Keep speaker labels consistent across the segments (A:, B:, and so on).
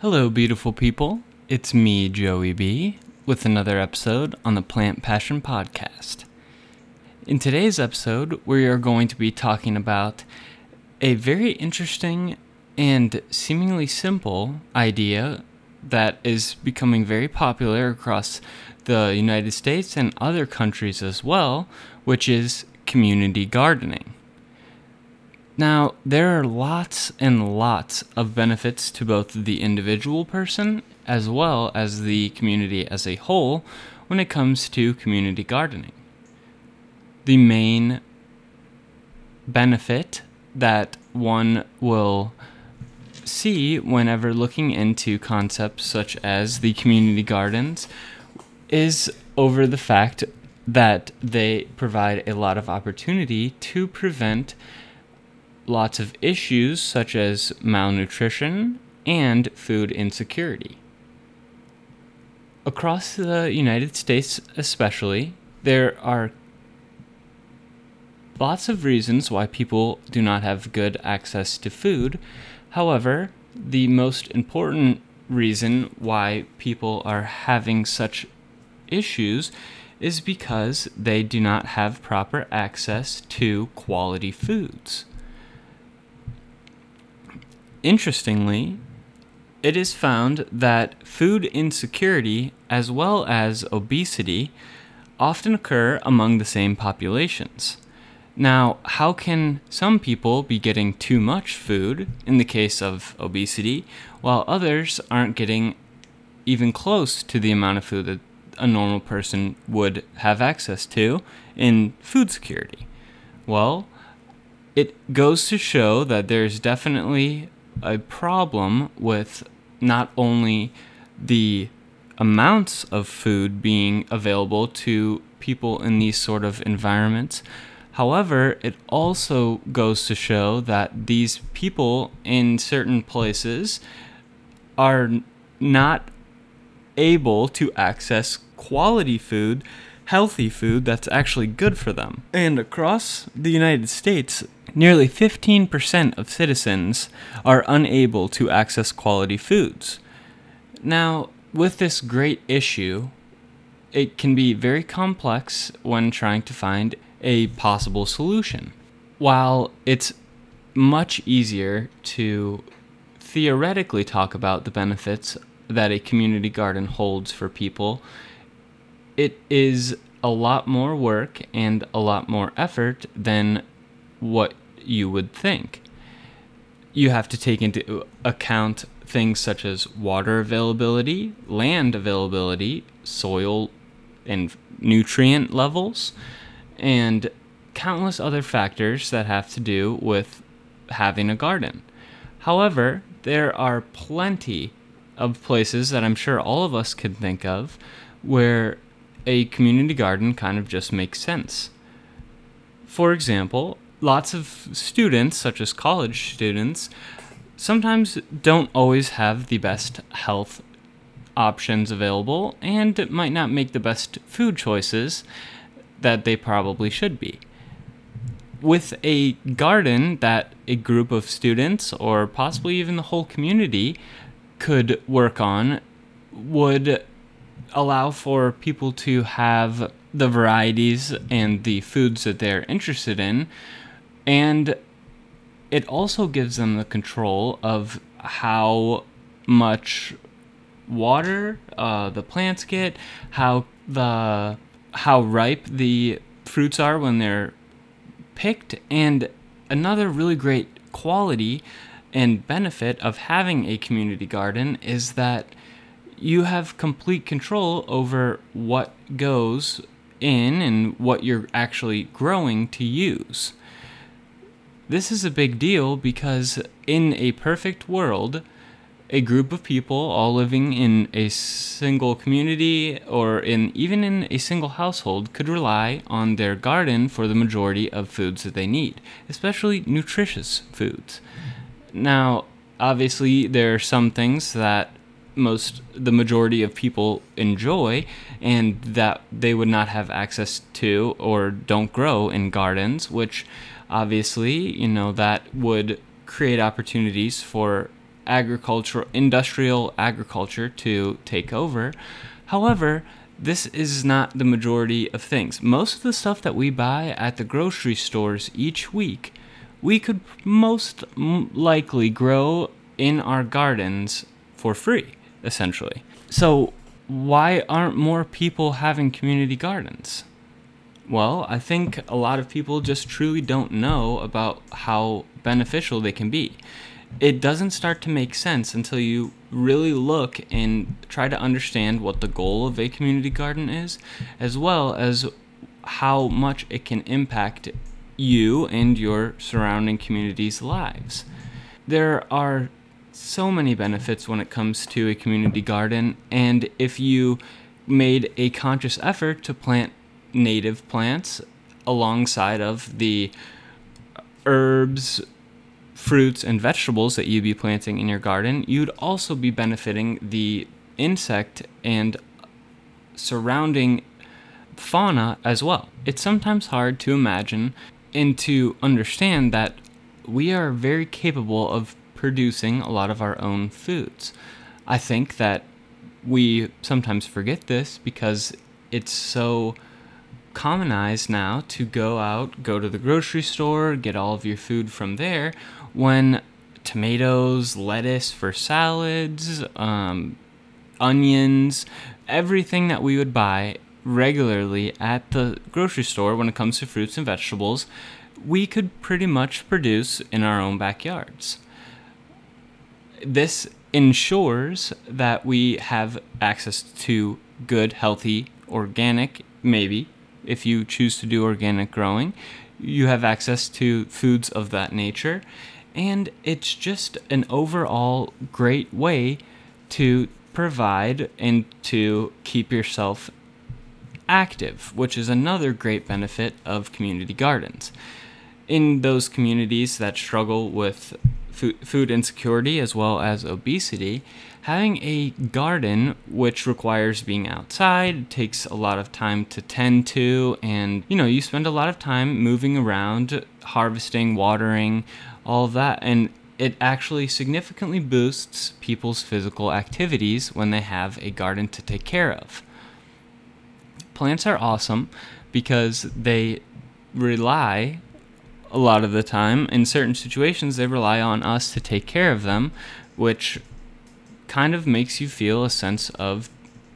A: Hello, beautiful people. It's me, Joey B, with another episode on the Plant Passion Podcast. In today's episode, we are going to be talking about a very interesting and seemingly simple idea that is becoming very popular across the United States and other countries as well, which is community gardening. Now, there are lots and lots of benefits to both the individual person as well as the community as a whole when it comes to community gardening. The main benefit that one will see whenever looking into concepts such as the community gardens is over the fact that they provide a lot of opportunity to prevent lots of issues such as malnutrition and food insecurity. Across the United States, especially, there are lots of reasons why people do not have good access to food. However, the most important reason why people are having such issues is because they do not have proper access to quality foods. Interestingly, it is found that food insecurity as well as obesity often occur among the same populations. Now, how can some people be getting too much food in the case of obesity, while others aren't getting even close to the amount of food that a normal person would have access to in food security? Well, it goes to show that there's definitely a problem with not only the amounts of food being available to people in these sort of environments. However, it also goes to show that these people in certain places are not able to access quality food, healthy food that's actually good for them. And across the United States, Nearly 15% of citizens are unable to access quality foods. Now, with this great issue, it can be very complex when trying to find a possible solution. While it's much easier to theoretically talk about the benefits that a community garden holds for people, it is a lot more work and a lot more effort than what you would think. You have to take into account things such as water availability, land availability, soil and nutrient levels, and countless other factors that have to do with having a garden. However, there are plenty of places that I'm sure all of us can think of where a community garden kind of just makes sense. For example, lots of students, such as college students, sometimes don't always have the best health options available and might not make the best food choices that they probably should be. With a garden that a group of students or possibly even the whole community could work on, would allow for people to have the varieties and the foods that they're interested in and it also gives them the control of how much water uh, the plants get, how the how ripe the fruits are when they're picked, and another really great quality and benefit of having a community garden is that you have complete control over what goes in and what you're actually growing to use. This is a big deal because in a perfect world, a group of people all living in a single community or in even in a single household could rely on their garden for the majority of foods that they need, especially nutritious foods. Now, obviously there are some things that most the majority of people enjoy and that they would not have access to or don't grow in gardens, which obviously, you know, that would create opportunities for agricultural, industrial agriculture to take over. However, this is not the majority of things. Most of the stuff that we buy at the grocery stores each week, we could most likely grow in our gardens for free, essentially. So, why aren't more people having community gardens? Well, I think a lot of people just truly don't know about how beneficial they can be. It doesn't start to make sense until you really look and try to understand what the goal of a community garden is, as well as how much it can impact you and your surrounding community's lives. There are so many benefits when it comes to a community garden, and if you made a conscious effort to plant native plants alongside of the herbs, fruits, and vegetables that you'd be planting in your garden, you'd also be benefiting the insect and surrounding fauna as well. It's sometimes hard to imagine and to understand that we are very capable of producing a lot of our own foods. I think that we sometimes forget this because it's so commonized now to go out, go to the grocery store, get all of your food from there when tomatoes, lettuce for salads, um, onions, everything that we would buy regularly at the grocery store when it comes to fruits and vegetables, we could pretty much produce in our own backyards. This ensures that we have access to good, healthy, organic, maybe if you choose to do organic growing, you have access to foods of that nature. And it's just an overall great way to provide and to keep yourself active, which is another great benefit of community gardens. In those communities that struggle with food insecurity as well as obesity, having a garden which requires being outside takes a lot of time to tend to and you know you spend a lot of time moving around harvesting watering all of that and it actually significantly boosts people's physical activities when they have a garden to take care of. Plants are awesome because they rely a lot of the time. In certain situations, they rely on us to take care of them, which kind of makes you feel a sense of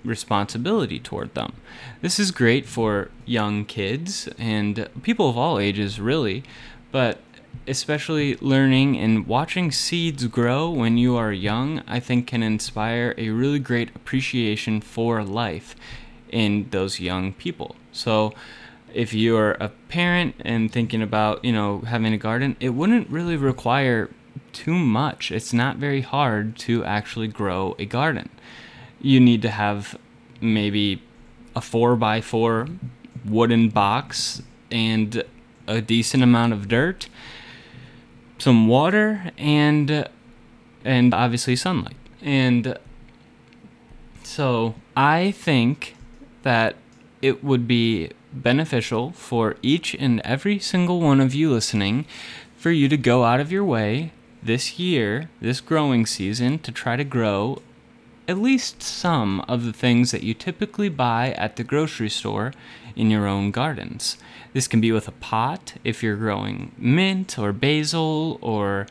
A: responsibility toward them. This is great for young kids and people of all ages, really, but especially learning and watching seeds grow when you are young, I think can inspire a really great appreciation for life in those young people. So, if you're a parent and thinking about, you know, having a garden, it wouldn't really require too much. It's not very hard to actually grow a garden. You need to have maybe a 4 by 4 wooden box and a decent amount of dirt, some water and and obviously sunlight. And so I think that it would be beneficial for each and every single one of you listening for you to go out of your way this year, this growing season, to try to grow at least some of the things that you typically buy at the grocery store in your own gardens. This can be with a pot if you're growing mint or basil or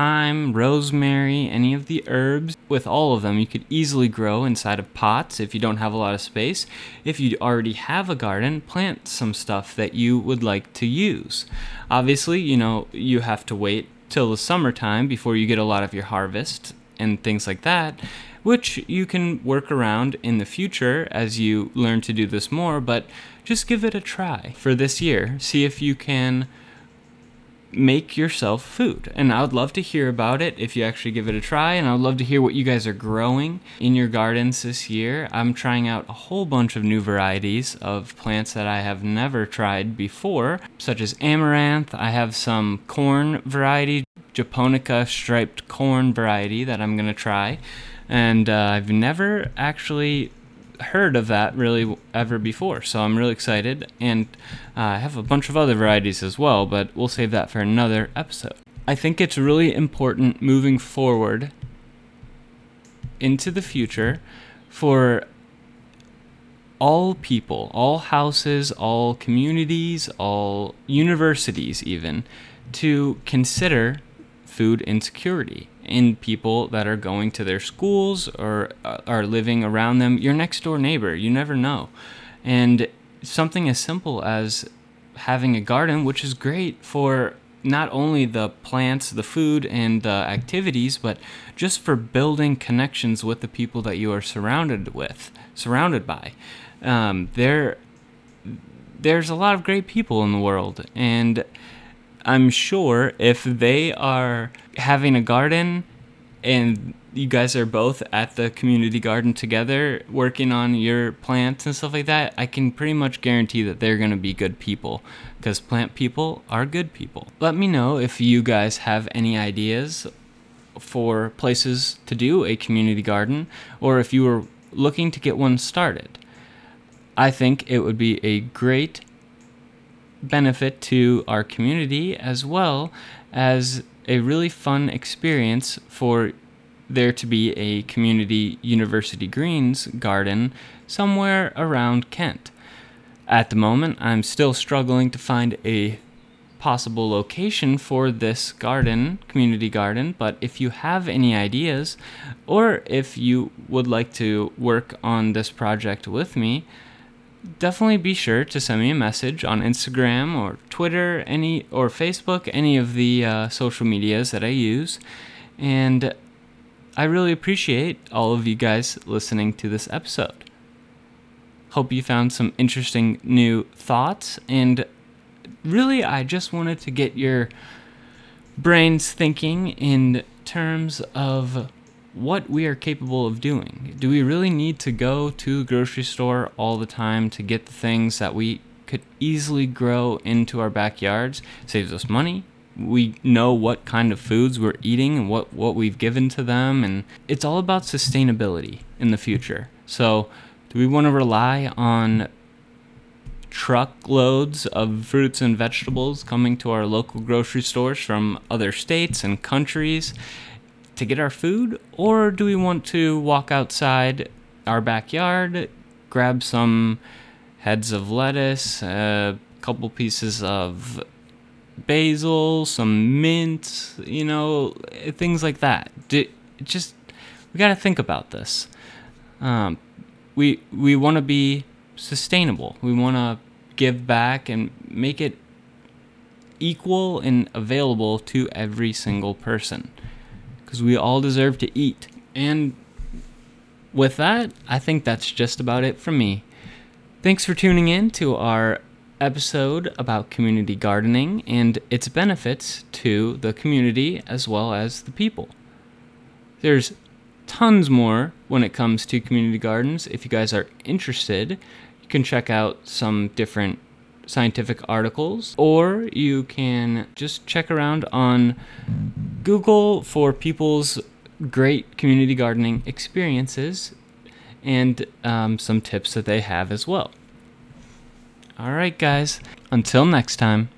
A: thyme, rosemary, any of the herbs. With all of them, you could easily grow inside of pots if you don't have a lot of space. If you already have a garden, plant some stuff that you would like to use. Obviously, you know, you have to wait till the summertime before you get a lot of your harvest and things like that, which you can work around in the future as you learn to do this more, but just give it a try for this year. See if you can make yourself food. And I would love to hear about it if you actually give it a try. And I would love to hear what you guys are growing in your gardens this year. I'm trying out a whole bunch of new varieties of plants that I have never tried before, such as amaranth. I have some corn variety, japonica striped corn variety that I'm going to try. And uh, I've never actually heard of that really ever before. So I'm really excited. And uh, I have a bunch of other varieties as well, but we'll save that for another episode. I think it's really important moving forward into the future for all people, all houses, all communities, all universities, even to consider food insecurity in people that are going to their schools or uh, are living around them. Your next door neighbor, you never know. And something as simple as having a garden, which is great for not only the plants, the food, and the activities, but just for building connections with the people that you are surrounded with, surrounded by. Um, there, there's a lot of great people in the world, and I'm sure if they are having a garden and you guys are both at the community garden together working on your plants and stuff like that, I can pretty much guarantee that they're going to be good people because plant people are good people. Let me know if you guys have any ideas for places to do a community garden or if you were looking to get one started. I think it would be a great benefit to our community as well as a really fun experience for there to be a community university greens garden somewhere around Kent. At the moment, I'm still struggling to find a possible location for this garden, community garden, but if you have any ideas or if you would like to work on this project with me, definitely be sure to send me a message on Instagram or Twitter, any or Facebook, any of the uh, social medias that I use. And I really appreciate all of you guys listening to this episode. Hope you found some interesting new thoughts. And really, I just wanted to get your brains thinking in terms of what we are capable of doing. Do we really need to go to grocery store all the time to get the things that we could easily grow into our backyards? Saves us money, we know what kind of foods we're eating and what, what we've given to them. And it's all about sustainability in the future. So, do we want to rely on truckloads of fruits and vegetables coming to our local grocery stores from other states and countries to get our food? Or do we want to walk outside our backyard, grab some heads of lettuce, a couple pieces of basil, some mint, you know, things like that. just we got to think about this. Um, we we want to be sustainable. We want to give back and make it equal and available to every single person because we all deserve to eat. And with that, I think that's just about it from me. Thanks for tuning in to our episode about community gardening and its benefits to the community as well as the people. There's tons more when it comes to community gardens. If you guys are interested, you can check out some different scientific articles or you can just check around on Google for people's great community gardening experiences and um, some tips that they have as well. All right, guys. Until next time.